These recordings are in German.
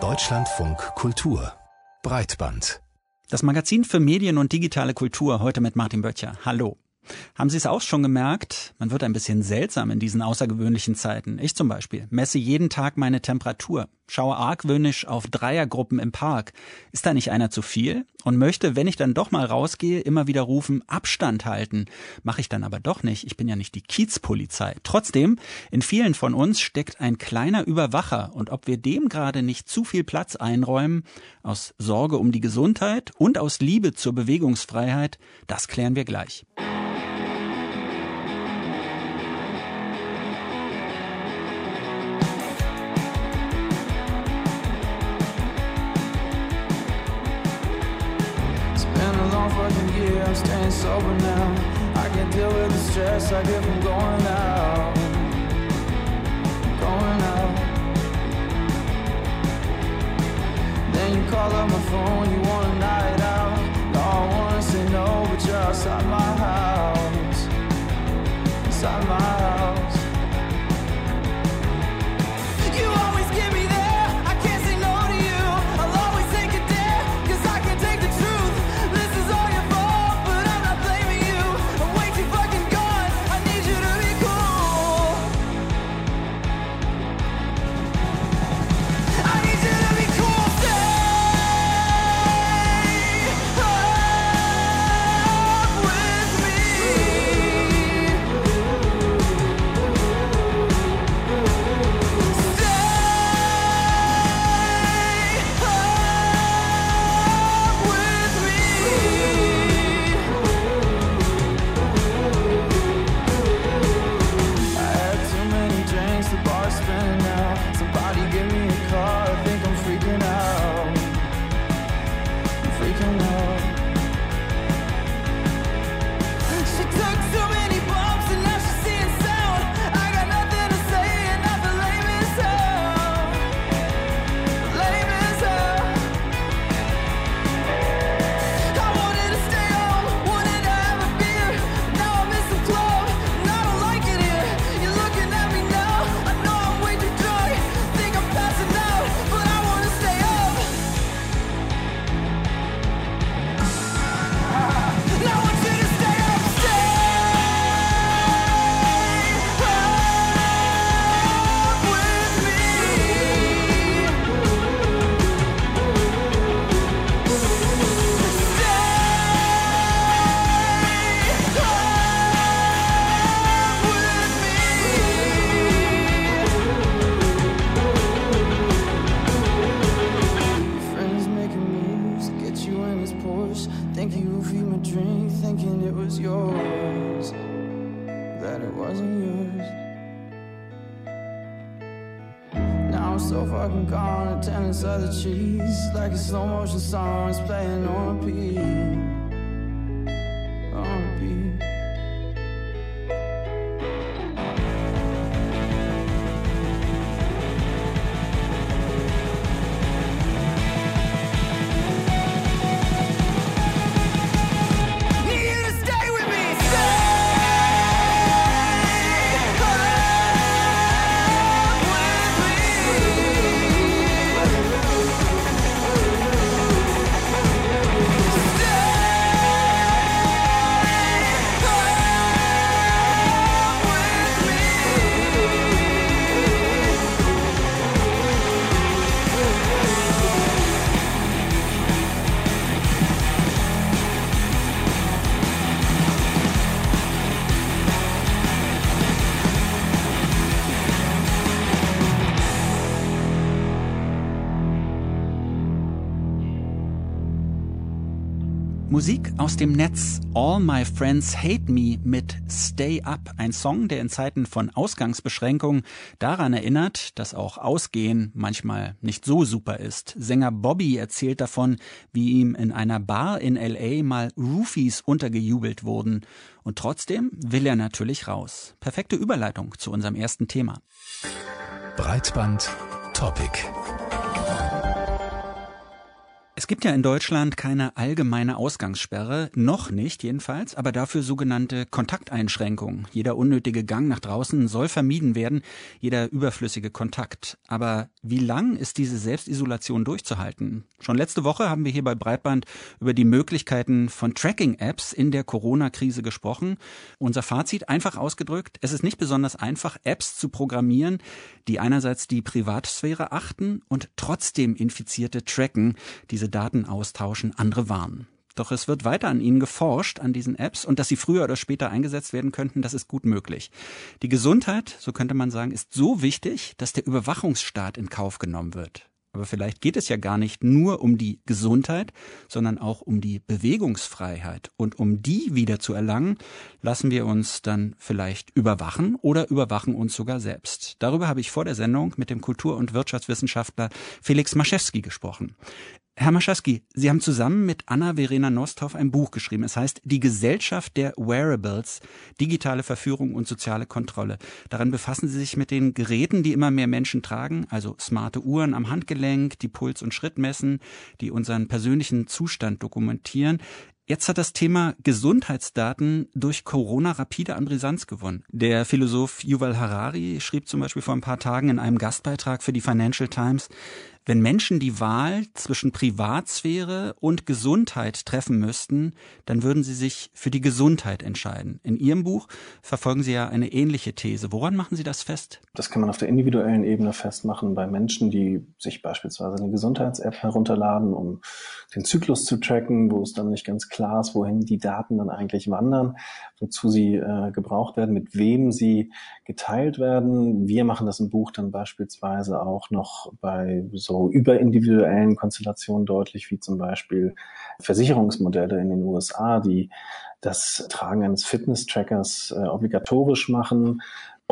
Deutschlandfunk Kultur Breitband Das Magazin für Medien und digitale Kultur heute mit Martin Böttcher. Hallo. Haben Sie es auch schon gemerkt? Man wird ein bisschen seltsam in diesen außergewöhnlichen Zeiten. Ich zum Beispiel messe jeden Tag meine Temperatur, schaue argwöhnisch auf Dreiergruppen im Park. Ist da nicht einer zu viel? Und möchte, wenn ich dann doch mal rausgehe, immer wieder rufen, Abstand halten. Mache ich dann aber doch nicht. Ich bin ja nicht die Kiezpolizei. Trotzdem, in vielen von uns steckt ein kleiner Überwacher. Und ob wir dem gerade nicht zu viel Platz einräumen, aus Sorge um die Gesundheit und aus Liebe zur Bewegungsfreiheit, das klären wir gleich. Sober now. I can deal with the stress I get from going out. Going out. Then you call up my phone, you want a night out. No, I wanna say no, but you're outside my house. Inside my house. slow motion song Musik aus dem Netz. All My Friends Hate Me mit Stay Up. Ein Song, der in Zeiten von Ausgangsbeschränkungen daran erinnert, dass auch Ausgehen manchmal nicht so super ist. Sänger Bobby erzählt davon, wie ihm in einer Bar in LA mal Roofies untergejubelt wurden. Und trotzdem will er natürlich raus. Perfekte Überleitung zu unserem ersten Thema. Breitband Topic. Gibt ja in Deutschland keine allgemeine Ausgangssperre, noch nicht jedenfalls, aber dafür sogenannte Kontakteinschränkungen. Jeder unnötige Gang nach draußen soll vermieden werden, jeder überflüssige Kontakt. Aber wie lang ist diese Selbstisolation durchzuhalten? Schon letzte Woche haben wir hier bei Breitband über die Möglichkeiten von Tracking-Apps in der Corona-Krise gesprochen. Unser Fazit einfach ausgedrückt, es ist nicht besonders einfach, Apps zu programmieren, die einerseits die Privatsphäre achten und trotzdem Infizierte tracken, diese Daten austauschen, andere warnen. Doch es wird weiter an ihnen geforscht, an diesen Apps, und dass sie früher oder später eingesetzt werden könnten, das ist gut möglich. Die Gesundheit, so könnte man sagen, ist so wichtig, dass der Überwachungsstaat in Kauf genommen wird. Aber vielleicht geht es ja gar nicht nur um die Gesundheit, sondern auch um die Bewegungsfreiheit. Und um die wieder zu erlangen, lassen wir uns dann vielleicht überwachen oder überwachen uns sogar selbst. Darüber habe ich vor der Sendung mit dem Kultur- und Wirtschaftswissenschaftler Felix Maschewski gesprochen. Herr Maschaski, Sie haben zusammen mit Anna-Verena Nosthoff ein Buch geschrieben. Es heißt Die Gesellschaft der Wearables, digitale Verführung und soziale Kontrolle. Darin befassen Sie sich mit den Geräten, die immer mehr Menschen tragen, also smarte Uhren am Handgelenk, die Puls- und Schritt messen, die unseren persönlichen Zustand dokumentieren. Jetzt hat das Thema Gesundheitsdaten durch Corona rapide an Brisanz gewonnen. Der Philosoph Yuval Harari schrieb zum Beispiel vor ein paar Tagen in einem Gastbeitrag für die Financial Times, wenn Menschen die Wahl zwischen Privatsphäre und Gesundheit treffen müssten, dann würden sie sich für die Gesundheit entscheiden. In Ihrem Buch verfolgen Sie ja eine ähnliche These. Woran machen Sie das fest? Das kann man auf der individuellen Ebene festmachen bei Menschen, die sich beispielsweise eine Gesundheits-App herunterladen, um den Zyklus zu tracken, wo es dann nicht ganz klar ist, wohin die Daten dann eigentlich wandern, wozu sie äh, gebraucht werden, mit wem sie geteilt werden. Wir machen das im Buch dann beispielsweise auch noch bei so überindividuellen Konstellationen deutlich, wie zum Beispiel Versicherungsmodelle in den USA, die das Tragen eines Fitness-Trackers äh, obligatorisch machen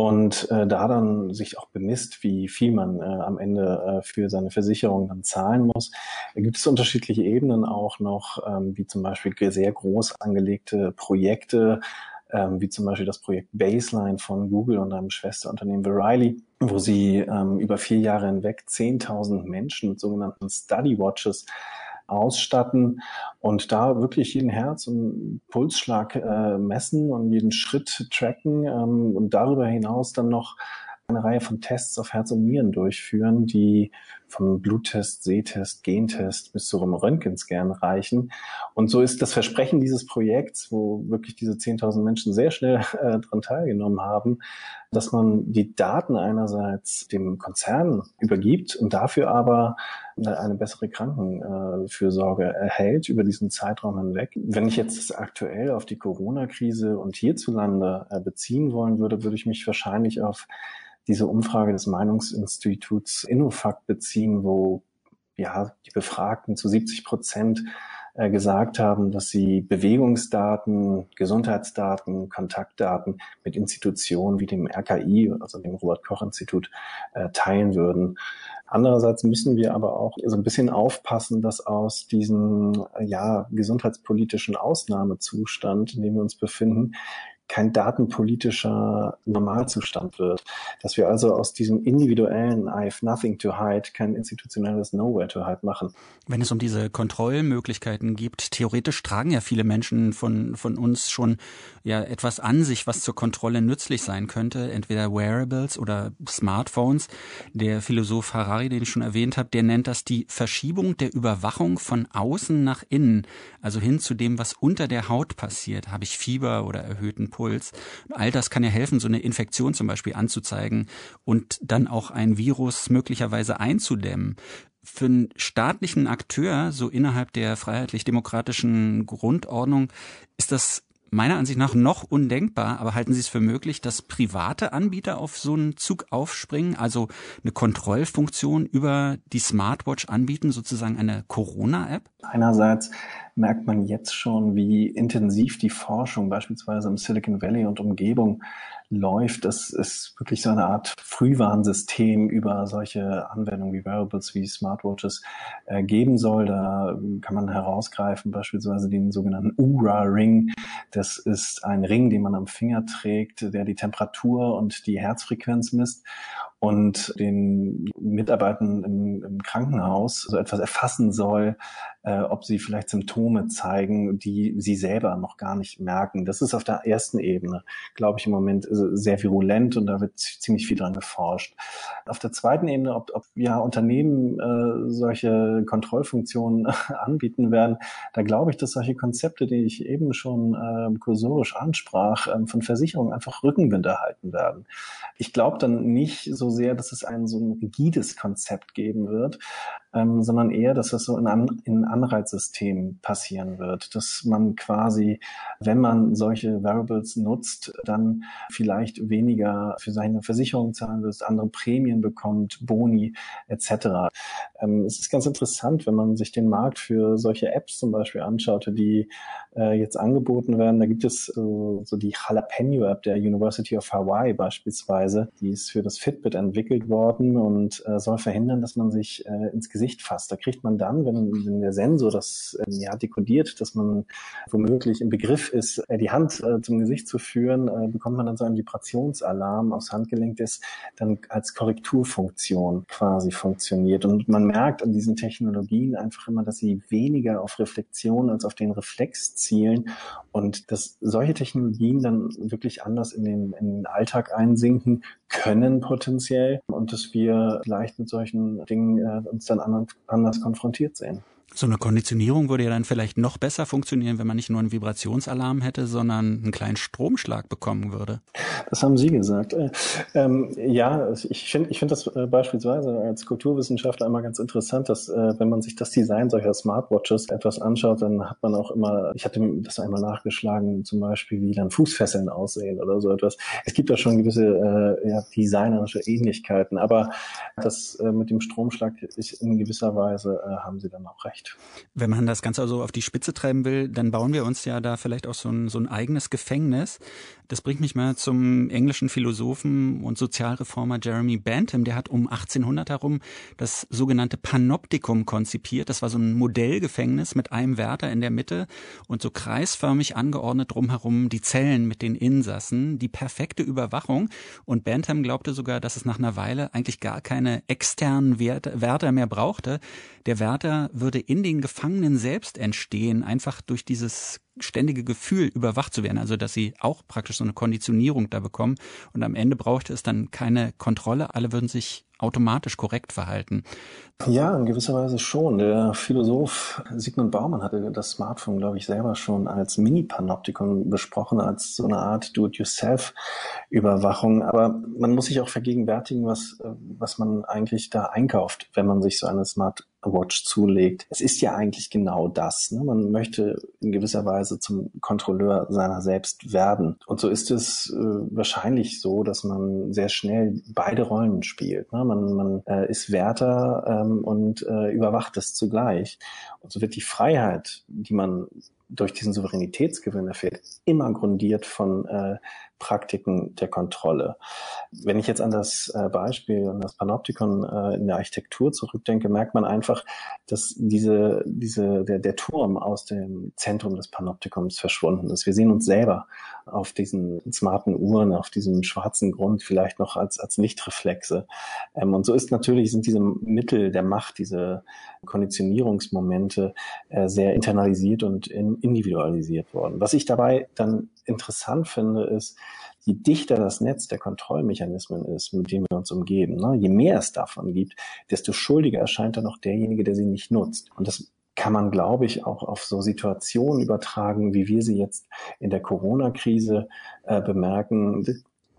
und äh, da dann sich auch bemisst, wie viel man äh, am Ende äh, für seine Versicherung dann zahlen muss. Gibt es unterschiedliche Ebenen auch noch, ähm, wie zum Beispiel sehr groß angelegte Projekte, ähm, wie zum Beispiel das Projekt Baseline von Google und einem Schwesterunternehmen Veriley, wo sie ähm, über vier Jahre hinweg 10.000 Menschen mit sogenannten Study Watches ausstatten und da wirklich jeden Herz- und Pulsschlag äh, messen und jeden Schritt tracken ähm, und darüber hinaus dann noch eine Reihe von Tests auf Herz und Nieren durchführen, die vom Bluttest, Sehtest, Gentest bis zu einem Röntgenscan reichen. Und so ist das Versprechen dieses Projekts, wo wirklich diese 10.000 Menschen sehr schnell äh, daran teilgenommen haben, dass man die Daten einerseits dem Konzern übergibt und dafür aber eine bessere Krankenfürsorge erhält über diesen Zeitraum hinweg. Wenn ich jetzt aktuell auf die Corona-Krise und hierzulande äh, beziehen wollen würde, würde ich mich wahrscheinlich auf diese Umfrage des Meinungsinstituts Innofact beziehen, wo ja die Befragten zu 70 Prozent gesagt haben, dass sie Bewegungsdaten, Gesundheitsdaten, Kontaktdaten mit Institutionen wie dem RKI, also dem Robert Koch Institut, äh, teilen würden. Andererseits müssen wir aber auch so ein bisschen aufpassen, dass aus diesem ja, gesundheitspolitischen Ausnahmezustand, in dem wir uns befinden, kein datenpolitischer Normalzustand wird. Dass wir also aus diesem individuellen I have nothing to hide kein institutionelles Nowhere to hide machen. Wenn es um diese Kontrollmöglichkeiten gibt, theoretisch tragen ja viele Menschen von, von uns schon ja etwas an sich, was zur Kontrolle nützlich sein könnte, entweder Wearables oder Smartphones. Der Philosoph Harari, den ich schon erwähnt habe, der nennt das die Verschiebung der Überwachung von außen nach innen, also hin zu dem, was unter der Haut passiert. Habe ich Fieber oder erhöhten Puls? Puls. All das kann ja helfen, so eine Infektion zum Beispiel anzuzeigen und dann auch ein Virus möglicherweise einzudämmen für einen staatlichen Akteur, so innerhalb der freiheitlich-demokratischen Grundordnung, ist das meiner Ansicht nach noch undenkbar, aber halten Sie es für möglich, dass private Anbieter auf so einen Zug aufspringen, also eine Kontrollfunktion über die Smartwatch anbieten, sozusagen eine Corona-App? Einerseits merkt man jetzt schon, wie intensiv die Forschung beispielsweise im Silicon Valley und Umgebung läuft. Das ist wirklich so eine Art Frühwarnsystem über solche Anwendungen wie Wearables, wie Smartwatches äh, geben soll. Da kann man herausgreifen, beispielsweise den sogenannten Ura-Ring. Das ist ein Ring, den man am Finger trägt, der die Temperatur und die Herzfrequenz misst. Und den Mitarbeitern im, im Krankenhaus so etwas erfassen soll, äh, ob sie vielleicht Symptome zeigen, die sie selber noch gar nicht merken. Das ist auf der ersten Ebene, glaube ich, im Moment sehr virulent und da wird ziemlich viel dran geforscht. Auf der zweiten Ebene, ob, ob ja Unternehmen äh, solche Kontrollfunktionen anbieten werden, da glaube ich, dass solche Konzepte, die ich eben schon äh, kursorisch ansprach, äh, von Versicherungen einfach Rückenwind erhalten werden. Ich glaube dann nicht so sehr, dass es ein so ein rigides Konzept geben wird, ähm, sondern eher, dass das so in, An in Anreizsystem passieren wird, dass man quasi, wenn man solche Variables nutzt, dann vielleicht weniger für seine Versicherung zahlen wird, andere Prämien bekommt, Boni etc. Ähm, es ist ganz interessant, wenn man sich den Markt für solche Apps zum Beispiel anschaut, die äh, jetzt angeboten werden. Da gibt es äh, so die Jalapeno-App der University of Hawaii beispielsweise. Die ist für das Fitbit entwickelt worden und äh, soll verhindern, dass man sich äh, ins Gesicht fasst. Da kriegt man dann, wenn, wenn der Sensor das äh, ja dekodiert, dass man womöglich im Begriff ist, äh, die Hand äh, zum Gesicht zu führen, äh, bekommt man dann so einen Vibrationsalarm aufs Handgelenk, das dann als Korrekturfunktion quasi funktioniert. Und man merkt an diesen Technologien einfach immer, dass sie weniger auf Reflexion als auf den Reflex zielen und dass solche Technologien dann wirklich anders in den, in den Alltag einsinken können potenziell und dass wir vielleicht mit solchen Dingen äh, uns dann anders konfrontiert sehen. So eine Konditionierung würde ja dann vielleicht noch besser funktionieren, wenn man nicht nur einen Vibrationsalarm hätte, sondern einen kleinen Stromschlag bekommen würde. Das haben Sie gesagt. Äh, ähm, ja, ich finde ich finde das äh, beispielsweise als Kulturwissenschaftler immer ganz interessant, dass äh, wenn man sich das Design solcher Smartwatches etwas anschaut, dann hat man auch immer, ich hatte das einmal nachgeschlagen, zum Beispiel, wie dann Fußfesseln aussehen oder so etwas. Es gibt da schon gewisse äh, ja, designerische Ähnlichkeiten, aber das äh, mit dem Stromschlag ist in gewisser Weise, haben Sie dann auch recht. Wenn man das Ganze also auf die Spitze treiben will, dann bauen wir uns ja da vielleicht auch so ein, so ein eigenes Gefängnis. Das bringt mich mal zum englischen Philosophen und Sozialreformer Jeremy Bentham. Der hat um 1800 herum das sogenannte Panoptikum konzipiert. Das war so ein Modellgefängnis mit einem Wärter in der Mitte und so kreisförmig angeordnet drumherum die Zellen mit den Insassen. Die perfekte Überwachung. Und Bentham glaubte sogar, dass es nach einer Weile eigentlich gar keine externen Wärter mehr brauchte. Der Wärter würde in den Gefangenen selbst entstehen, einfach durch dieses ständige Gefühl, überwacht zu werden. Also, dass sie auch praktisch so eine Konditionierung da bekommen. Und am Ende brauchte es dann keine Kontrolle. Alle würden sich automatisch korrekt verhalten. Ja, in gewisser Weise schon. Der Philosoph Sigmund Baumann hatte das Smartphone, glaube ich, selber schon als Mini-Panoptikon besprochen, als so eine Art Do-it-yourself-Überwachung. Aber man muss sich auch vergegenwärtigen, was, was man eigentlich da einkauft, wenn man sich so eine Smartwatch zulegt. Es ist ja eigentlich genau das. Ne? Man möchte in gewisser Weise zum Kontrolleur seiner selbst werden. Und so ist es äh, wahrscheinlich so, dass man sehr schnell beide Rollen spielt. Ne? Man, man äh, ist Wärter ähm, und äh, überwacht es zugleich. Und so wird die Freiheit, die man durch diesen Souveränitätsgewinn erfährt, immer grundiert von äh, Praktiken der Kontrolle. Wenn ich jetzt an das äh, Beispiel, an das Panoptikon äh, in der Architektur zurückdenke, merkt man einfach, dass diese, diese, der, der Turm aus dem Zentrum des Panoptikons verschwunden ist. Wir sehen uns selber auf diesen smarten Uhren, auf diesem schwarzen Grund vielleicht noch als, als Lichtreflexe. Ähm, und so ist natürlich, sind diese Mittel der Macht, diese Konditionierungsmomente äh, sehr internalisiert und in, individualisiert worden. Was ich dabei dann interessant finde, ist, je dichter das Netz der Kontrollmechanismen ist, mit dem wir uns umgeben, ne, je mehr es davon gibt, desto schuldiger erscheint dann auch derjenige, der sie nicht nutzt. Und das kann man, glaube ich, auch auf so Situationen übertragen, wie wir sie jetzt in der Corona-Krise äh, bemerken,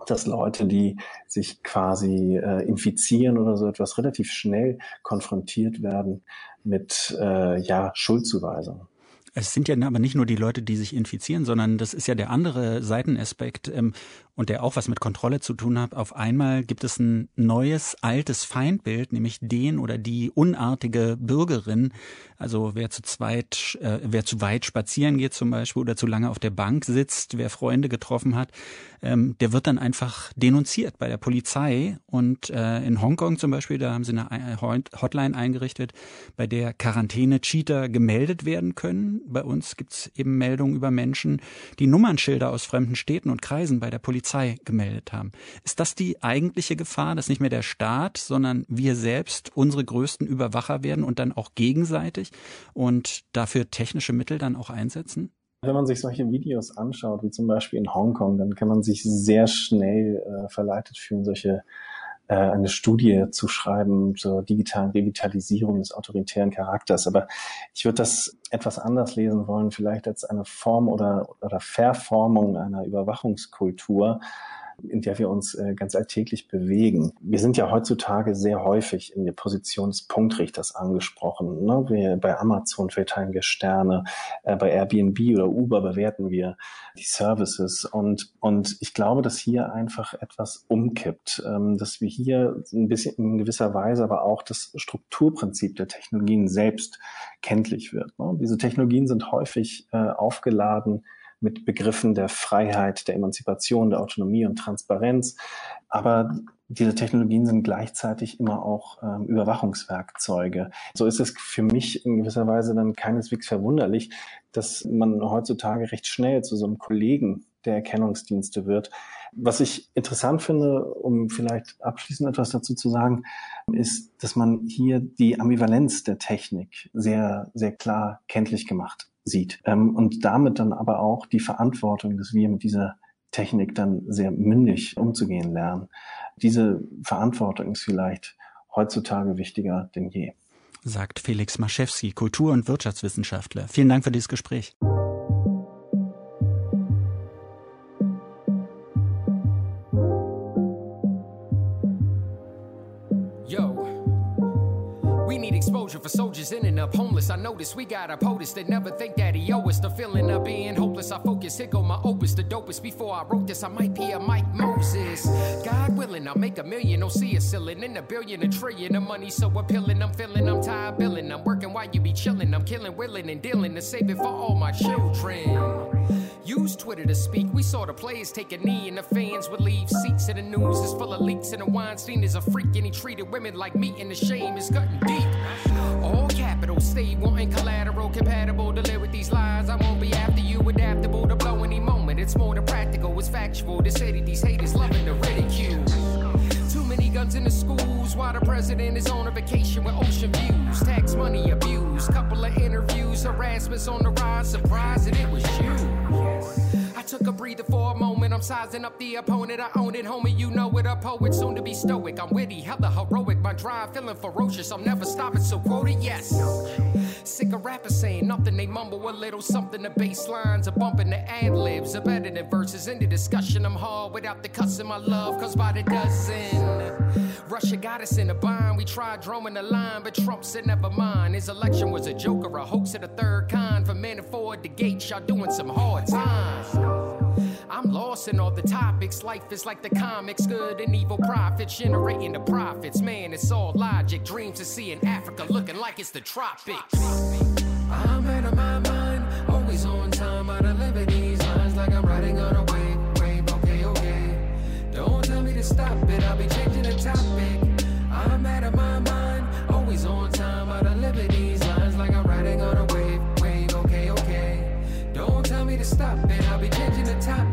dass Leute, die sich quasi äh, infizieren oder so etwas, relativ schnell konfrontiert werden mit äh, ja, Schuldzuweisungen. Es sind ja aber nicht nur die Leute, die sich infizieren, sondern das ist ja der andere Seitenaspekt ähm, und der auch was mit Kontrolle zu tun hat. Auf einmal gibt es ein neues, altes Feindbild, nämlich den oder die unartige Bürgerin. Also wer zu zweit, äh, wer zu weit spazieren geht zum Beispiel oder zu lange auf der Bank sitzt, wer Freunde getroffen hat, ähm, der wird dann einfach denunziert bei der Polizei. Und äh, in Hongkong zum Beispiel, da haben sie eine Hotline eingerichtet, bei der Quarantäne-Cheater gemeldet werden können. Bei uns gibt's eben Meldungen über Menschen, die Nummernschilder aus fremden Städten und Kreisen bei der Polizei gemeldet haben. Ist das die eigentliche Gefahr, dass nicht mehr der Staat, sondern wir selbst unsere größten Überwacher werden und dann auch gegenseitig und dafür technische Mittel dann auch einsetzen? Wenn man sich solche Videos anschaut, wie zum Beispiel in Hongkong, dann kann man sich sehr schnell äh, verleitet fühlen, solche äh, eine Studie zu schreiben zur digitalen Revitalisierung des autoritären Charakters. Aber ich würde das etwas anders lesen wollen, vielleicht als eine Form oder, oder Verformung einer Überwachungskultur, in der wir uns äh, ganz alltäglich bewegen. Wir sind ja heutzutage sehr häufig in der Position des Punktrichters angesprochen. Ne? Wir, bei Amazon verteilen wir Sterne, äh, bei Airbnb oder Uber bewerten wir die Services und, und ich glaube, dass hier einfach etwas umkippt, ähm, dass wir hier ein bisschen in gewisser Weise aber auch das Strukturprinzip der Technologien selbst kenntlich wird. Ne? Diese Technologien sind häufig äh, aufgeladen mit Begriffen der Freiheit, der Emanzipation, der Autonomie und Transparenz. Aber diese Technologien sind gleichzeitig immer auch ähm, Überwachungswerkzeuge. So ist es für mich in gewisser Weise dann keineswegs verwunderlich, dass man heutzutage recht schnell zu so einem Kollegen der Erkennungsdienste wird. Was ich interessant finde, um vielleicht abschließend etwas dazu zu sagen, ist, dass man hier die Ambivalenz der Technik sehr, sehr klar kenntlich gemacht sieht. Ähm, und damit dann aber auch die Verantwortung, dass wir mit dieser Technik dann sehr mündig umzugehen lernen. Diese Verantwortung ist vielleicht heutzutage wichtiger denn je. Sagt Felix Maschewski, Kultur- und Wirtschaftswissenschaftler. Vielen Dank für dieses Gespräch. For soldiers ending up homeless. I notice we got a POTUS that never think that he owe us. The feeling of being hopeless. I focus, here go my opus, the dopest. Before I wrote this, I might be a Mike Moses. God willing, I'll make a million. Don't see a ceiling in a billion, a trillion. The money so appealing. I'm feeling, I'm tired billing. I'm working while you be chilling. I'm killing, willing, and dealing to save it for all my children. Use Twitter to speak. We saw the players take a knee, and the fans would leave seats. And the news is full of leaks, and the Weinstein is a freak, and he treated women like meat, and the shame is cutting deep. All capital, stay wanting collateral, compatible to live with these lies. I won't be after you, adaptable to blow any moment. It's more than practical, it's factual. The city, these haters loving the ridicule. Guns in the schools while the president is on a vacation with ocean views. Tax money abuse, couple of interviews, harassment's on the rise. Surprised that it was you. I took a breather for a moment. I'm sizing up the opponent. I own it, homie. You know it. A poet, soon to be stoic. I'm witty, hella heroic. My drive feeling ferocious. I'm never stopping, so quote it, yes. Sick of rappers saying nothing. They mumble a little something. The bass lines are bumping. The ad libs are better than verses. In the discussion, I'm hard without the cussing my love. Cause by the dozen, Russia got us in a bind. We tried drumming the line, but Trump said never mind. His election was a joke or a hoax of the third kind. For men afford the gate, y'all doing some hard times. I'm lost in all the topics. Life is like the comics, good and evil prophets generating the profits. Man, it's all logic. Dreams to see in Africa looking like it's the tropics. I'm out of my mind, always on time. Out of these lines like I'm riding on a wave, wave. Okay, okay. Don't tell me to stop it. I'll be changing the topic. I'm out of my mind, always on time. Out of these lines like I'm riding on a wave, wave. Okay, okay. Don't tell me to stop it. I'll be changing the topic.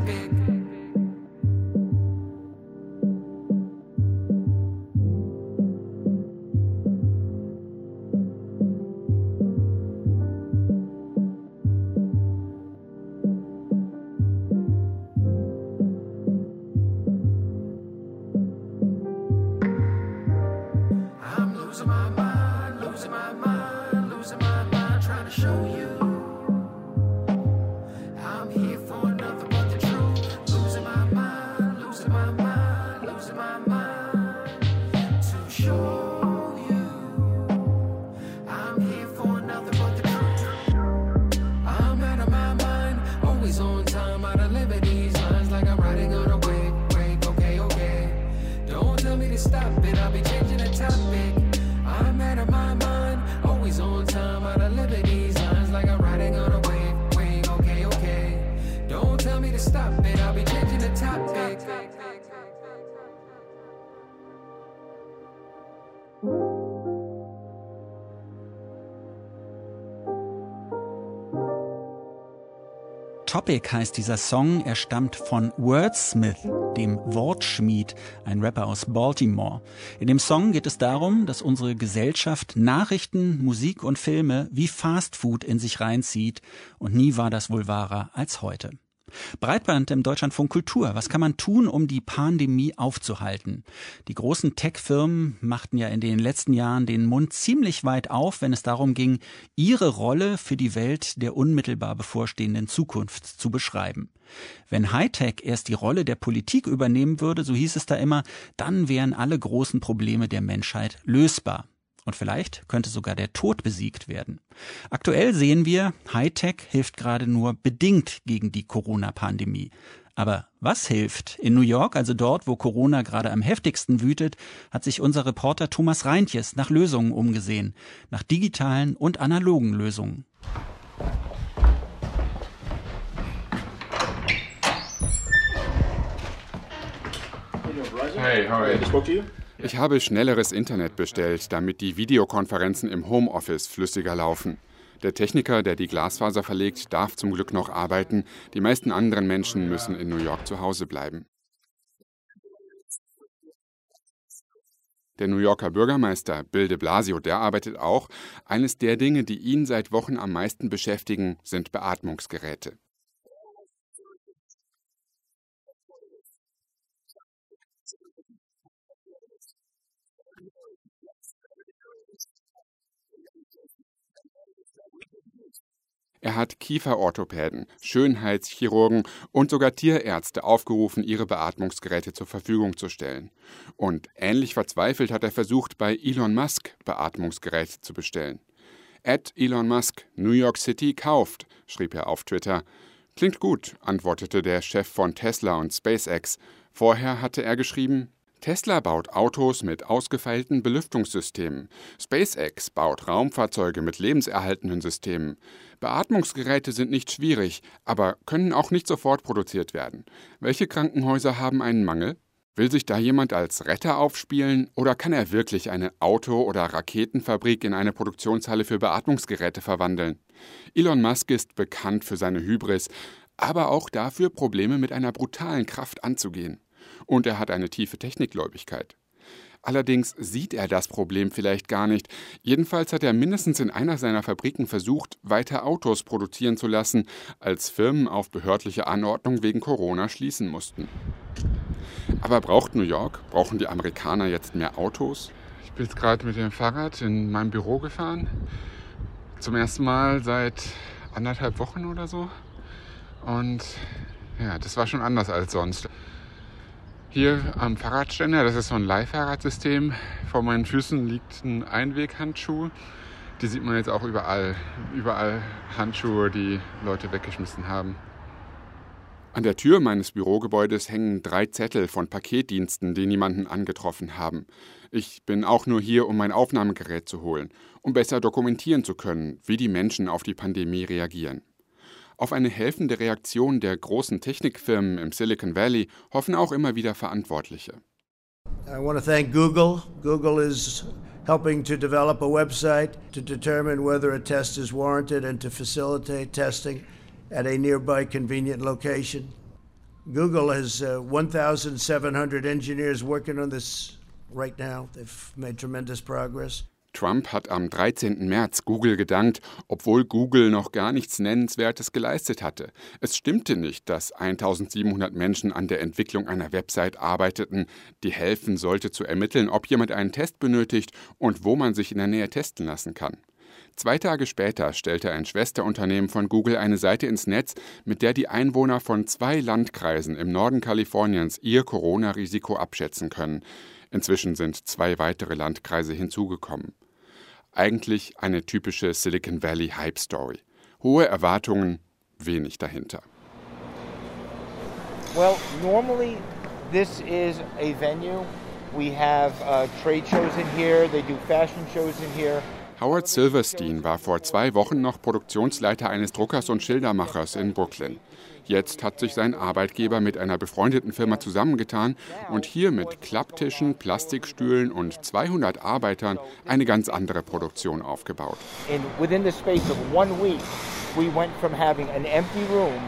Topic heißt dieser Song. Er stammt von Wordsmith, dem Wortschmied, ein Rapper aus Baltimore. In dem Song geht es darum, dass unsere Gesellschaft Nachrichten, Musik und Filme wie Fastfood in sich reinzieht. Und nie war das wohl wahrer als heute. Breitband im Deutschlandfunk Kultur. Was kann man tun, um die Pandemie aufzuhalten? Die großen Tech-Firmen machten ja in den letzten Jahren den Mund ziemlich weit auf, wenn es darum ging, ihre Rolle für die Welt der unmittelbar bevorstehenden Zukunft zu beschreiben. Wenn Hightech erst die Rolle der Politik übernehmen würde, so hieß es da immer, dann wären alle großen Probleme der Menschheit lösbar. Und vielleicht könnte sogar der Tod besiegt werden. Aktuell sehen wir, Hightech hilft gerade nur bedingt gegen die Corona-Pandemie. Aber was hilft? In New York, also dort, wo Corona gerade am heftigsten wütet, hat sich unser Reporter Thomas Reintjes nach Lösungen umgesehen, nach digitalen und analogen Lösungen. Hey, how are you? Ich habe schnelleres Internet bestellt, damit die Videokonferenzen im Homeoffice flüssiger laufen. Der Techniker, der die Glasfaser verlegt, darf zum Glück noch arbeiten. Die meisten anderen Menschen müssen in New York zu Hause bleiben. Der New Yorker Bürgermeister Bill de Blasio, der arbeitet auch. Eines der Dinge, die ihn seit Wochen am meisten beschäftigen, sind Beatmungsgeräte. Er hat Kieferorthopäden, Schönheitschirurgen und sogar Tierärzte aufgerufen, ihre Beatmungsgeräte zur Verfügung zu stellen. Und ähnlich verzweifelt hat er versucht, bei Elon Musk Beatmungsgeräte zu bestellen. At Elon Musk, New York City kauft, schrieb er auf Twitter. Klingt gut, antwortete der Chef von Tesla und SpaceX. Vorher hatte er geschrieben, Tesla baut Autos mit ausgefeilten Belüftungssystemen. SpaceX baut Raumfahrzeuge mit lebenserhaltenden Systemen. Beatmungsgeräte sind nicht schwierig, aber können auch nicht sofort produziert werden. Welche Krankenhäuser haben einen Mangel? Will sich da jemand als Retter aufspielen oder kann er wirklich eine Auto- oder Raketenfabrik in eine Produktionshalle für Beatmungsgeräte verwandeln? Elon Musk ist bekannt für seine Hybris, aber auch dafür, Probleme mit einer brutalen Kraft anzugehen. Und er hat eine tiefe Technikgläubigkeit. Allerdings sieht er das Problem vielleicht gar nicht. Jedenfalls hat er mindestens in einer seiner Fabriken versucht, weiter Autos produzieren zu lassen, als Firmen auf behördliche Anordnung wegen Corona schließen mussten. Aber braucht New York, brauchen die Amerikaner jetzt mehr Autos? Ich bin jetzt gerade mit dem Fahrrad in meinem Büro gefahren. Zum ersten Mal seit anderthalb Wochen oder so. Und ja, das war schon anders als sonst. Hier am Fahrradständer, das ist so ein Leihfahrradsystem. Vor meinen Füßen liegt ein Einweghandschuh. Die sieht man jetzt auch überall. Überall Handschuhe, die Leute weggeschmissen haben. An der Tür meines Bürogebäudes hängen drei Zettel von Paketdiensten, die niemanden angetroffen haben. Ich bin auch nur hier, um mein Aufnahmegerät zu holen, um besser dokumentieren zu können, wie die Menschen auf die Pandemie reagieren. Auf eine helfende Reaktion der großen Technikfirmen im Silicon Valley hoffen auch immer wieder Verantwortliche. I want to thank Google. Google is helping to develop a website to determine whether a test is warranted and to facilitate testing at a nearby convenient location. Google has uh, 1,700 engineers working on this right now. They've made tremendous progress. Trump hat am 13. März Google gedankt, obwohl Google noch gar nichts Nennenswertes geleistet hatte. Es stimmte nicht, dass 1700 Menschen an der Entwicklung einer Website arbeiteten, die helfen sollte zu ermitteln, ob jemand einen Test benötigt und wo man sich in der Nähe testen lassen kann. Zwei Tage später stellte ein Schwesterunternehmen von Google eine Seite ins Netz, mit der die Einwohner von zwei Landkreisen im Norden Kaliforniens ihr Corona-Risiko abschätzen können. Inzwischen sind zwei weitere Landkreise hinzugekommen. Eigentlich eine typische Silicon Valley Hype Story. Hohe Erwartungen, wenig dahinter. Well, normally this is a venue. We have uh, trade shows in here, they do fashion shows in here. Howard Silverstein war vor zwei Wochen noch Produktionsleiter eines Druckers und Schildermachers in Brooklyn. Jetzt hat sich sein Arbeitgeber mit einer befreundeten Firma zusammengetan und hier mit Klapptischen, Plastikstühlen und 200 Arbeitern eine ganz andere Produktion aufgebaut. And within the space of one week, we went from having an empty room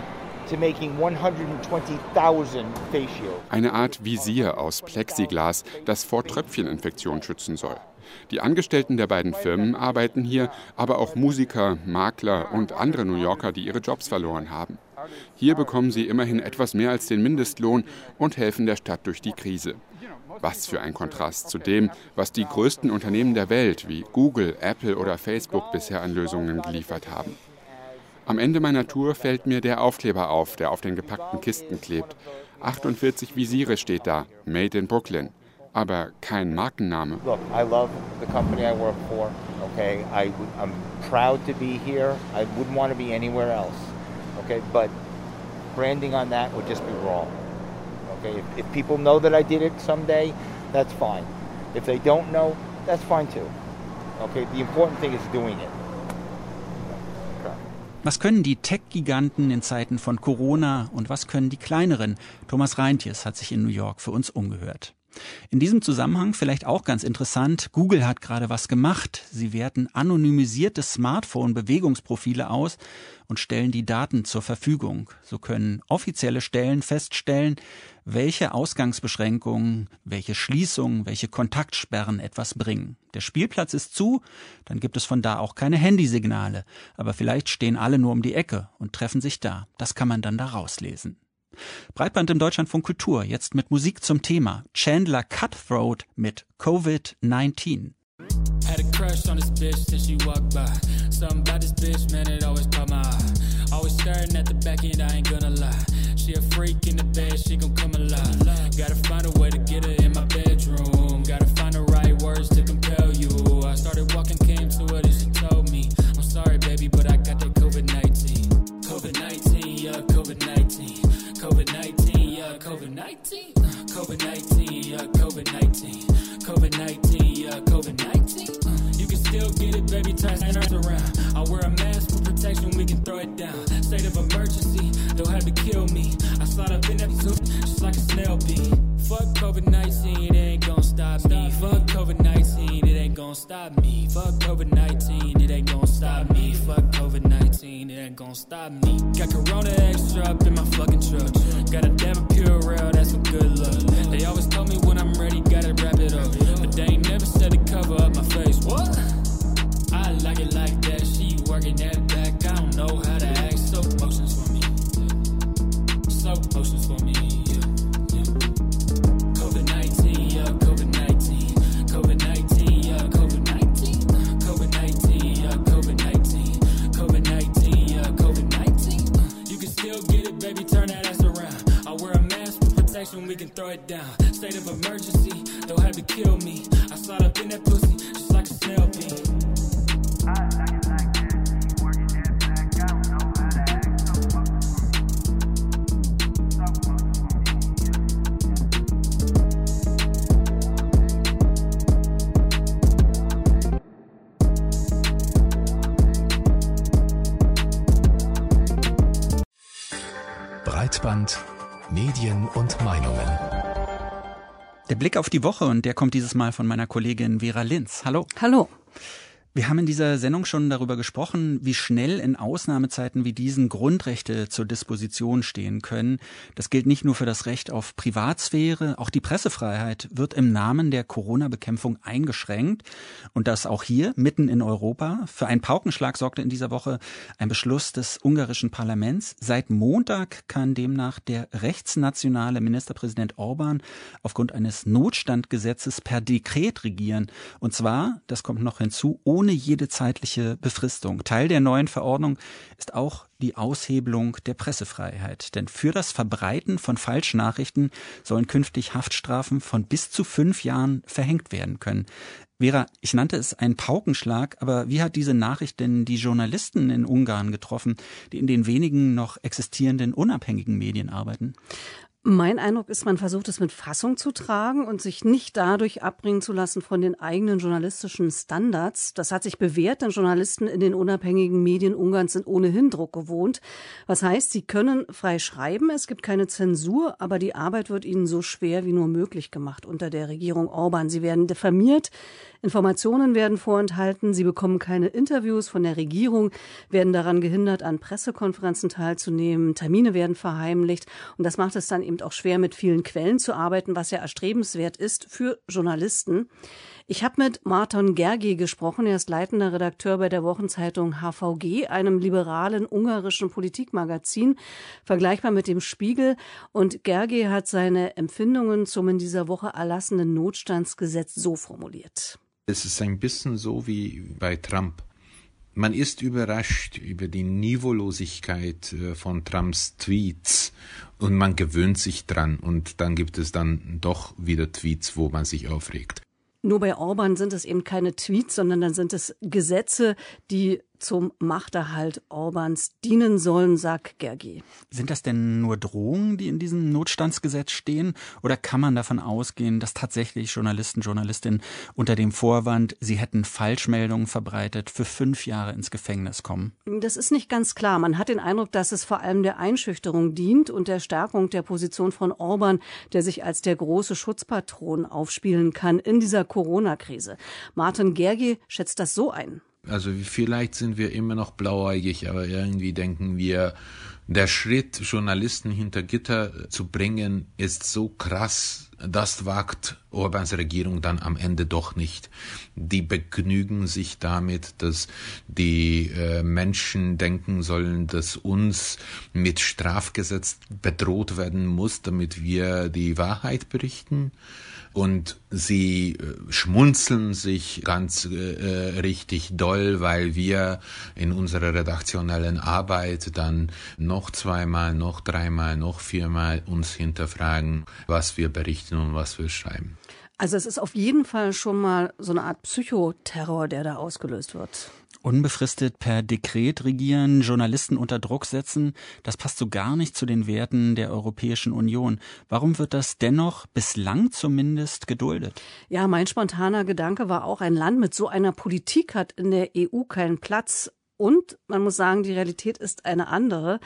to making 120,000 face shields. Eine Art Visier aus Plexiglas, das vor Tröpfcheninfektion schützen soll. Die Angestellten der beiden Firmen arbeiten hier, aber auch Musiker, Makler und andere New Yorker, die ihre Jobs verloren haben. Hier bekommen sie immerhin etwas mehr als den Mindestlohn und helfen der Stadt durch die Krise. Was für ein Kontrast zu dem, was die größten Unternehmen der Welt wie Google, Apple oder Facebook bisher an Lösungen geliefert haben. Am Ende meiner Tour fällt mir der Aufkleber auf, der auf den gepackten Kisten klebt. 48 Visiere steht da, Made in Brooklyn. Aber kein Markenname. Look, I love the company I work for. Okay, I, I'm proud to be here. I wouldn't want to be anywhere else. Okay, but branding on that would just be wrong. Okay, if, if people know that I did it someday, that's fine. If they don't know, that's fine too. Okay, the important thing is doing it. Was können die Tech-Giganten in Zeiten von Corona und was können die kleineren? Thomas Reintjes hat sich in New York für uns umgehört. In diesem Zusammenhang vielleicht auch ganz interessant, Google hat gerade was gemacht. Sie werten anonymisierte Smartphone-Bewegungsprofile aus und stellen die Daten zur Verfügung. So können offizielle Stellen feststellen, welche Ausgangsbeschränkungen, welche Schließungen, welche Kontaktsperren etwas bringen. Der Spielplatz ist zu, dann gibt es von da auch keine Handysignale, aber vielleicht stehen alle nur um die Ecke und treffen sich da. Das kann man dann da rauslesen. Breitband im Deutschlandfunk Kultur, jetzt mit Musik zum Thema. Chandler Cutthroat mit Covid-19. Had a crush on this bitch since she walked by. Something about this bitch, man, it always caught my eye. Always staring at the back end, I ain't gonna lie. She a freak in the bed, she gon' come alive. Gotta find a way to get her 19. COVID 19, yeah, COVID 19. COVID 19, yeah, COVID 19. You can still get it, baby, turn it around. I wear a mask for protection, we can throw it down. State of emergency, they'll have to kill me. I slide up in that suit, just like a snail bee. Fuck COVID 19, it ain't gonna stop me. Fuck COVID 19, it ain't gonna stop me. Fuck COVID 19, it ain't gonna stop me. Fuck COVID 19, it ain't gonna stop me. Got Corona extra up in my fucking truck. Got a dab pure Purell, that's some good luck. They always tell me when I'm ready, gotta wrap it up. But they ain't never said to cover up my face. What? I like it like that. She working that back. I don't know how to act. So motions for me. So motions for me. Yeah. Baby, turn that ass around. I wear a mask for protection, we can throw it down. State of emergency, they'll have to kill me. I slide up in that pussy, just like a snail. Breitband, Medien und Meinungen. Der Blick auf die Woche und der kommt dieses Mal von meiner Kollegin Vera Linz. Hallo. Hallo. Wir haben in dieser Sendung schon darüber gesprochen, wie schnell in Ausnahmezeiten wie diesen Grundrechte zur Disposition stehen können. Das gilt nicht nur für das Recht auf Privatsphäre, auch die Pressefreiheit wird im Namen der Corona-Bekämpfung eingeschränkt. Und das auch hier, mitten in Europa. Für einen Paukenschlag sorgte in dieser Woche ein Beschluss des ungarischen Parlaments. Seit Montag kann demnach der rechtsnationale Ministerpräsident Orban aufgrund eines Notstandgesetzes per Dekret regieren. Und zwar, das kommt noch hinzu, ohne jede zeitliche Befristung. Teil der neuen Verordnung ist auch die Aushebelung der Pressefreiheit. Denn für das Verbreiten von Falschnachrichten sollen künftig Haftstrafen von bis zu fünf Jahren verhängt werden können. Vera, ich nannte es einen Paukenschlag, aber wie hat diese Nachricht denn die Journalisten in Ungarn getroffen, die in den wenigen noch existierenden unabhängigen Medien arbeiten? Mein Eindruck ist, man versucht es mit Fassung zu tragen und sich nicht dadurch abbringen zu lassen von den eigenen journalistischen Standards. Das hat sich bewährt, denn Journalisten in den unabhängigen Medien Ungarns sind ohnehin Druck gewohnt. Was heißt, sie können frei schreiben, es gibt keine Zensur, aber die Arbeit wird ihnen so schwer wie nur möglich gemacht unter der Regierung Orban. Sie werden diffamiert, Informationen werden vorenthalten, sie bekommen keine Interviews von der Regierung, werden daran gehindert, an Pressekonferenzen teilzunehmen, Termine werden verheimlicht und das macht es dann eben auch schwer, mit vielen Quellen zu arbeiten, was ja erstrebenswert ist für Journalisten. Ich habe mit Martin Gergi gesprochen. Er ist leitender Redakteur bei der Wochenzeitung HVG, einem liberalen ungarischen Politikmagazin, vergleichbar mit dem Spiegel. Und Gergi hat seine Empfindungen zum in dieser Woche erlassenen Notstandsgesetz so formuliert. Es ist ein bisschen so wie bei Trump. Man ist überrascht über die Niveaulosigkeit äh, von Trumps Tweets und man gewöhnt sich dran und dann gibt es dann doch wieder Tweets, wo man sich aufregt. Nur bei Orban sind es eben keine Tweets, sondern dann sind es Gesetze, die zum Machterhalt Orbans dienen sollen, sagt Gergi. Sind das denn nur Drohungen, die in diesem Notstandsgesetz stehen? Oder kann man davon ausgehen, dass tatsächlich Journalisten, Journalistinnen unter dem Vorwand, sie hätten Falschmeldungen verbreitet, für fünf Jahre ins Gefängnis kommen? Das ist nicht ganz klar. Man hat den Eindruck, dass es vor allem der Einschüchterung dient und der Stärkung der Position von Orban, der sich als der große Schutzpatron aufspielen kann in dieser Corona-Krise. Martin Gergi schätzt das so ein. Also vielleicht sind wir immer noch blauäugig, aber irgendwie denken wir, der Schritt, Journalisten hinter Gitter zu bringen, ist so krass, das wagt Orbans Regierung dann am Ende doch nicht. Die begnügen sich damit, dass die äh, Menschen denken sollen, dass uns mit Strafgesetz bedroht werden muss, damit wir die Wahrheit berichten und sie äh, schmunzeln sich ganz äh, äh, richtig doll, weil wir in unserer redaktionellen Arbeit dann noch zweimal, noch dreimal, noch viermal uns hinterfragen, was wir berichten und was wir schreiben. Also es ist auf jeden Fall schon mal so eine Art Psychoterror, der da ausgelöst wird. Unbefristet per Dekret regieren, Journalisten unter Druck setzen, das passt so gar nicht zu den Werten der Europäischen Union. Warum wird das dennoch bislang zumindest geduldet? Ja, mein spontaner Gedanke war auch, ein Land mit so einer Politik hat in der EU keinen Platz. Und man muss sagen, die Realität ist eine andere.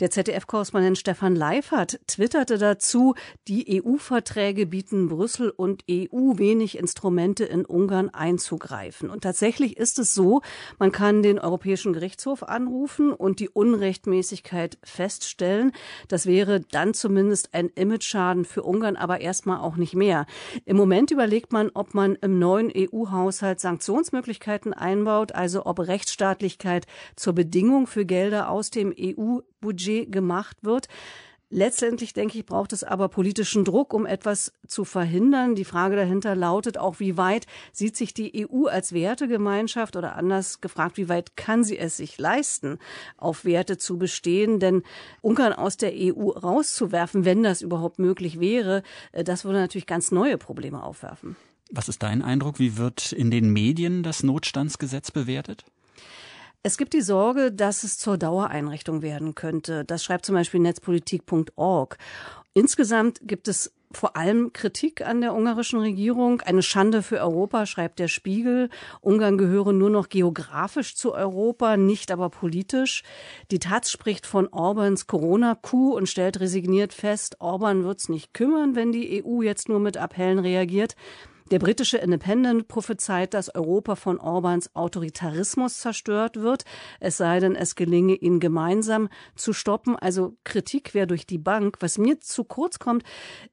Der ZDF-Korrespondent Stefan Leifert twitterte dazu, die EU-Verträge bieten Brüssel und EU wenig Instrumente in Ungarn einzugreifen. Und tatsächlich ist es so, man kann den Europäischen Gerichtshof anrufen und die Unrechtmäßigkeit feststellen. Das wäre dann zumindest ein Imageschaden für Ungarn, aber erstmal auch nicht mehr. Im Moment überlegt man, ob man im neuen EU-Haushalt Sanktionsmöglichkeiten einbaut, also ob Rechtsstaatlichkeit Sicherheit zur Bedingung für Gelder aus dem EU-Budget gemacht wird. Letztendlich, denke ich, braucht es aber politischen Druck, um etwas zu verhindern. Die Frage dahinter lautet auch, wie weit sieht sich die EU als Wertegemeinschaft oder anders gefragt, wie weit kann sie es sich leisten, auf Werte zu bestehen? Denn Ungarn aus der EU rauszuwerfen, wenn das überhaupt möglich wäre, äh, das würde natürlich ganz neue Probleme aufwerfen. Was ist dein Eindruck? Wie wird in den Medien das Notstandsgesetz bewertet? Es gibt die Sorge, dass es zur Dauereinrichtung werden könnte. Das schreibt zum Beispiel netzpolitik.org. Insgesamt gibt es vor allem Kritik an der ungarischen Regierung. Eine Schande für Europa, schreibt der Spiegel. Ungarn gehöre nur noch geografisch zu Europa, nicht aber politisch. Die Taz spricht von Orbans Corona-Coup und stellt resigniert fest, Orban wird's nicht kümmern, wenn die EU jetzt nur mit Appellen reagiert. Der britische Independent prophezeit, dass Europa von Orbans Autoritarismus zerstört wird, es sei denn, es gelinge, ihn gemeinsam zu stoppen. Also Kritik quer durch die Bank. Was mir zu kurz kommt,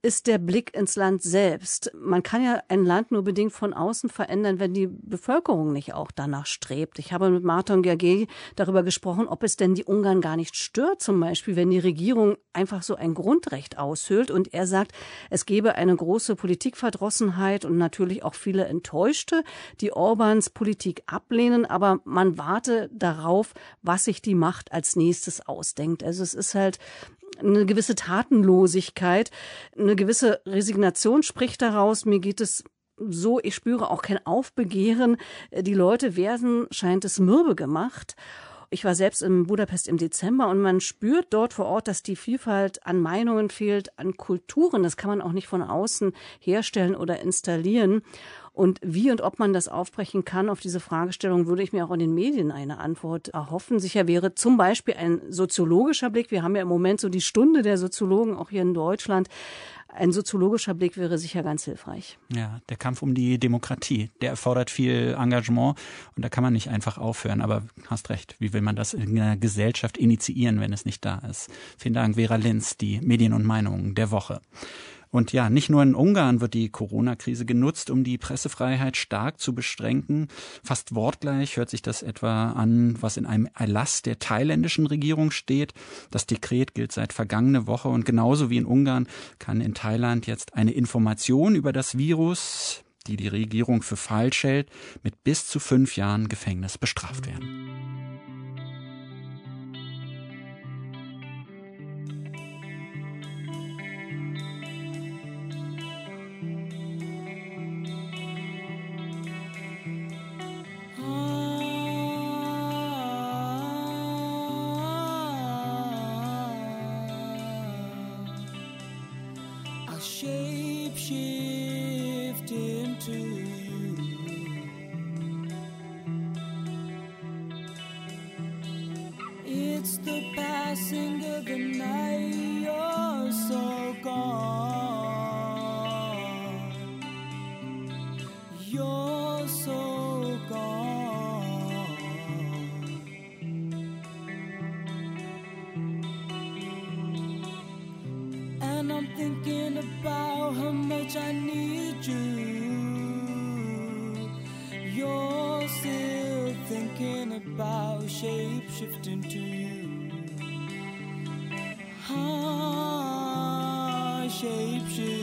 ist der Blick ins Land selbst. Man kann ja ein Land nur bedingt von außen verändern, wenn die Bevölkerung nicht auch danach strebt. Ich habe mit Martin Gergely darüber gesprochen, ob es denn die Ungarn gar nicht stört, zum Beispiel, wenn die Regierung einfach so ein Grundrecht aushöhlt. Und er sagt, es gebe eine große Politikverdrossenheit und natürlich auch viele Enttäuschte, die Orbans Politik ablehnen, aber man warte darauf, was sich die Macht als nächstes ausdenkt. Also es ist halt eine gewisse Tatenlosigkeit, eine gewisse Resignation spricht daraus. Mir geht es so, ich spüre auch kein Aufbegehren. Die Leute werden, scheint es, mürbe gemacht. Ich war selbst in Budapest im Dezember und man spürt dort vor Ort, dass die Vielfalt an Meinungen fehlt, an Kulturen. Das kann man auch nicht von außen herstellen oder installieren. Und wie und ob man das aufbrechen kann, auf diese Fragestellung würde ich mir auch in den Medien eine Antwort erhoffen. Sicher wäre zum Beispiel ein soziologischer Blick. Wir haben ja im Moment so die Stunde der Soziologen, auch hier in Deutschland. Ein soziologischer Blick wäre sicher ganz hilfreich. Ja, der Kampf um die Demokratie, der erfordert viel Engagement und da kann man nicht einfach aufhören. Aber hast recht, wie will man das in einer Gesellschaft initiieren, wenn es nicht da ist? Vielen Dank, Vera Linz, die Medien und Meinungen der Woche. Und ja, nicht nur in Ungarn wird die Corona-Krise genutzt, um die Pressefreiheit stark zu beschränken. Fast wortgleich hört sich das etwa an, was in einem Erlass der thailändischen Regierung steht. Das Dekret gilt seit vergangene Woche und genauso wie in Ungarn kann in Thailand jetzt eine Information über das Virus, die die Regierung für falsch hält, mit bis zu fünf Jahren Gefängnis bestraft werden. shapeshift.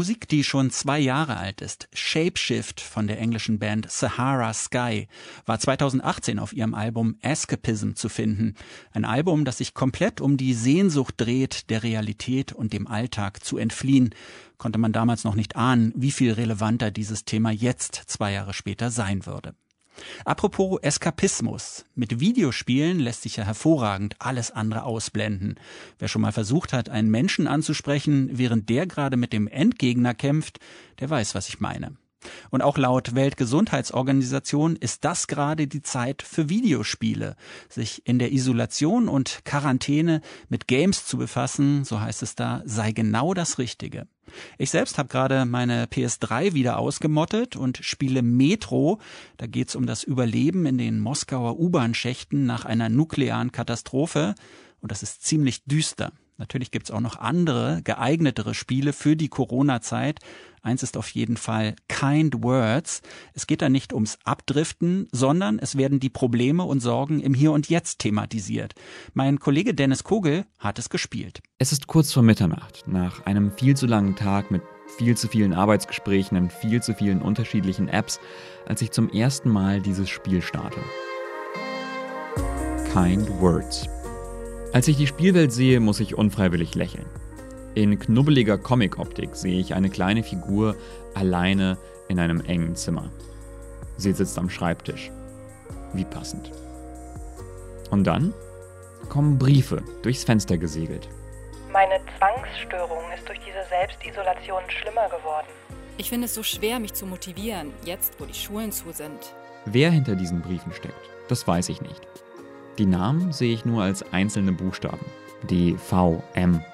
Musik, die schon zwei Jahre alt ist. Shapeshift von der englischen Band Sahara Sky war 2018 auf ihrem Album Escapism zu finden. Ein Album, das sich komplett um die Sehnsucht dreht, der Realität und dem Alltag zu entfliehen. Konnte man damals noch nicht ahnen, wie viel relevanter dieses Thema jetzt, zwei Jahre später, sein würde. Apropos Eskapismus. Mit Videospielen lässt sich ja hervorragend alles andere ausblenden. Wer schon mal versucht hat, einen Menschen anzusprechen, während der gerade mit dem Endgegner kämpft, der weiß, was ich meine. Und auch laut Weltgesundheitsorganisation ist das gerade die Zeit für Videospiele. Sich in der Isolation und Quarantäne mit Games zu befassen, so heißt es da, sei genau das Richtige. Ich selbst habe gerade meine PS3 wieder ausgemottet und spiele Metro. Da geht's um das Überleben in den Moskauer U-Bahn-Schächten nach einer nuklearen Katastrophe. Und das ist ziemlich düster. Natürlich gibt's auch noch andere, geeignetere Spiele für die Corona-Zeit. Eins ist auf jeden Fall Kind Words. Es geht da nicht ums Abdriften, sondern es werden die Probleme und Sorgen im Hier und Jetzt thematisiert. Mein Kollege Dennis Kogel hat es gespielt. Es ist kurz vor Mitternacht, nach einem viel zu langen Tag mit viel zu vielen Arbeitsgesprächen und viel zu vielen unterschiedlichen Apps, als ich zum ersten Mal dieses Spiel starte. Kind Words. Als ich die Spielwelt sehe, muss ich unfreiwillig lächeln. In knubbeliger Comic-Optik sehe ich eine kleine Figur alleine in einem engen Zimmer. Sie sitzt am Schreibtisch. Wie passend. Und dann kommen Briefe durchs Fenster gesegelt. Meine Zwangsstörung ist durch diese Selbstisolation schlimmer geworden. Ich finde es so schwer, mich zu motivieren, jetzt wo die Schulen zu sind. Wer hinter diesen Briefen steckt, das weiß ich nicht. Die Namen sehe ich nur als einzelne Buchstaben. D, V, M.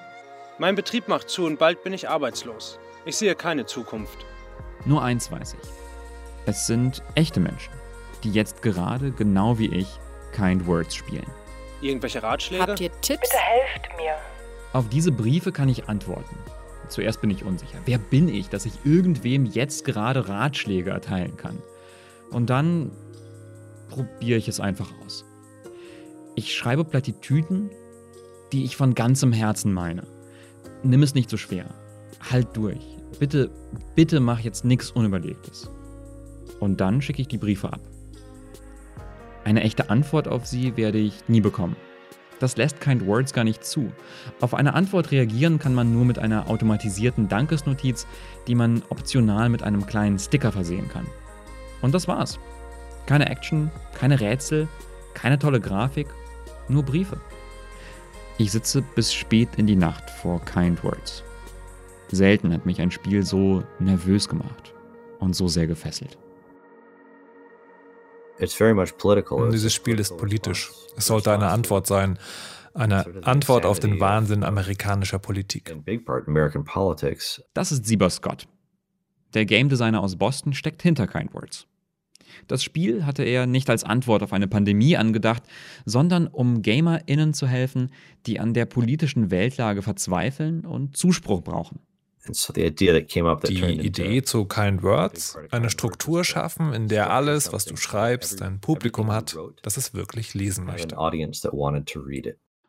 Mein Betrieb macht zu und bald bin ich arbeitslos. Ich sehe keine Zukunft. Nur eins weiß ich. Es sind echte Menschen, die jetzt gerade genau wie ich Kind Words spielen. Irgendwelche Ratschläge? Habt ihr Tipps? Bitte helft mir. Auf diese Briefe kann ich antworten. Zuerst bin ich unsicher. Wer bin ich, dass ich irgendwem jetzt gerade Ratschläge erteilen kann? Und dann probiere ich es einfach aus. Ich schreibe Plattitüden, die ich von ganzem Herzen meine. Nimm es nicht so schwer. Halt durch. Bitte, bitte mach jetzt nichts Unüberlegtes. Und dann schicke ich die Briefe ab. Eine echte Antwort auf sie werde ich nie bekommen. Das lässt Kind Words gar nicht zu. Auf eine Antwort reagieren kann man nur mit einer automatisierten Dankesnotiz, die man optional mit einem kleinen Sticker versehen kann. Und das war's. Keine Action, keine Rätsel, keine tolle Grafik, nur Briefe. Ich sitze bis spät in die Nacht vor Kind Words. Selten hat mich ein Spiel so nervös gemacht und so sehr gefesselt. Dieses Spiel ist politisch. Es sollte eine Antwort sein. Eine Antwort auf den Wahnsinn amerikanischer Politik. Das ist Sieber Scott. Der Game Designer aus Boston steckt hinter Kind Words. Das Spiel hatte er nicht als Antwort auf eine Pandemie angedacht, sondern um GamerInnen zu helfen, die an der politischen Weltlage verzweifeln und Zuspruch brauchen. Die Idee zu Kind Words, eine Struktur schaffen, in der alles, was du schreibst, ein Publikum hat, das es wirklich lesen möchte.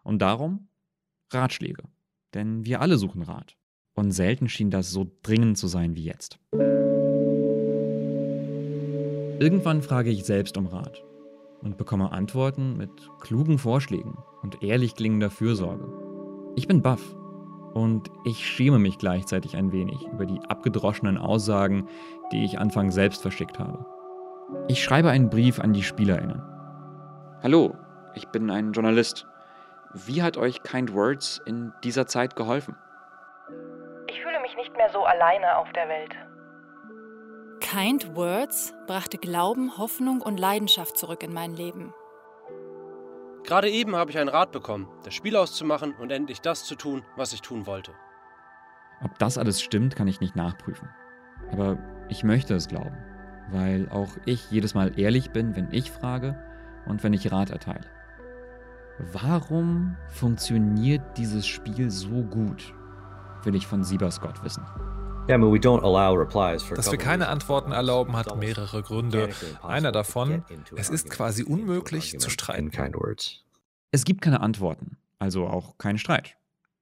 Und darum Ratschläge. Denn wir alle suchen Rat. Und selten schien das so dringend zu sein wie jetzt. Irgendwann frage ich selbst um Rat und bekomme Antworten mit klugen Vorschlägen und ehrlich klingender Fürsorge. Ich bin baff und ich schäme mich gleichzeitig ein wenig über die abgedroschenen Aussagen, die ich anfangs selbst verschickt habe. Ich schreibe einen Brief an die Spielerinnen. Hallo, ich bin ein Journalist. Wie hat euch Kind Words in dieser Zeit geholfen? Ich fühle mich nicht mehr so alleine auf der Welt. Kind Words brachte Glauben, Hoffnung und Leidenschaft zurück in mein Leben. Gerade eben habe ich einen Rat bekommen, das Spiel auszumachen und endlich das zu tun, was ich tun wollte. Ob das alles stimmt, kann ich nicht nachprüfen. Aber ich möchte es glauben, weil auch ich jedes Mal ehrlich bin, wenn ich frage und wenn ich Rat erteile. Warum funktioniert dieses Spiel so gut, will ich von Sieber Scott wissen. Dass wir keine Antworten erlauben, hat mehrere Gründe. Einer davon, es ist quasi unmöglich zu streiten. Es gibt keine Antworten, also auch keinen Streit.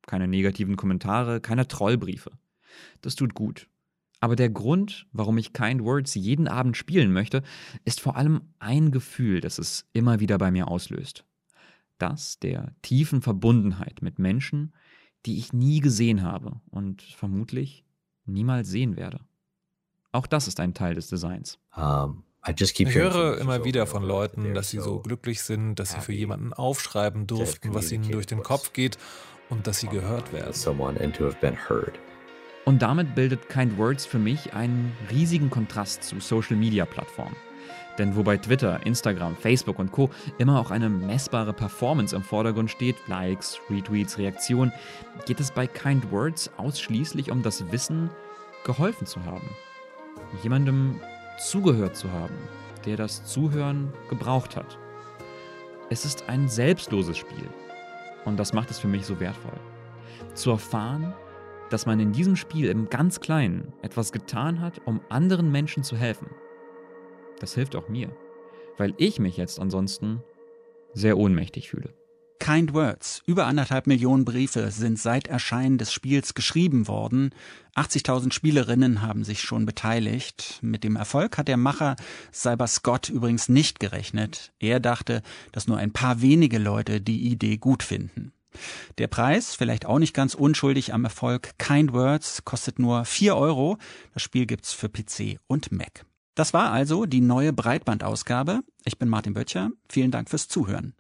Keine negativen Kommentare, keine Trollbriefe. Das tut gut. Aber der Grund, warum ich Kind Words jeden Abend spielen möchte, ist vor allem ein Gefühl, das es immer wieder bei mir auslöst. Das der tiefen Verbundenheit mit Menschen, die ich nie gesehen habe und vermutlich niemals sehen werde. Auch das ist ein Teil des Designs. Um, ich höre immer wieder von Leuten, dass sie so glücklich sind, dass sie für jemanden aufschreiben durften, was ihnen durch den Kopf geht und dass sie gehört werden. Und damit bildet Kind Words für mich einen riesigen Kontrast zu Social-Media-Plattformen. Denn wo bei Twitter, Instagram, Facebook und Co. immer auch eine messbare Performance im Vordergrund steht, Likes, Retweets, Reaktionen, geht es bei Kind Words ausschließlich um das Wissen, geholfen zu haben. Jemandem zugehört zu haben, der das Zuhören gebraucht hat. Es ist ein selbstloses Spiel. Und das macht es für mich so wertvoll. Zu erfahren, dass man in diesem Spiel im ganz Kleinen etwas getan hat, um anderen Menschen zu helfen. Das hilft auch mir, weil ich mich jetzt ansonsten sehr ohnmächtig fühle. Kind Words. Über anderthalb Millionen Briefe sind seit Erscheinen des Spiels geschrieben worden. 80.000 Spielerinnen haben sich schon beteiligt. Mit dem Erfolg hat der Macher Cyber Scott übrigens nicht gerechnet. Er dachte, dass nur ein paar wenige Leute die Idee gut finden. Der Preis, vielleicht auch nicht ganz unschuldig am Erfolg, Kind Words, kostet nur 4 Euro. Das Spiel gibt's für PC und Mac. Das war also die neue Breitbandausgabe. Ich bin Martin Böttcher. Vielen Dank fürs Zuhören.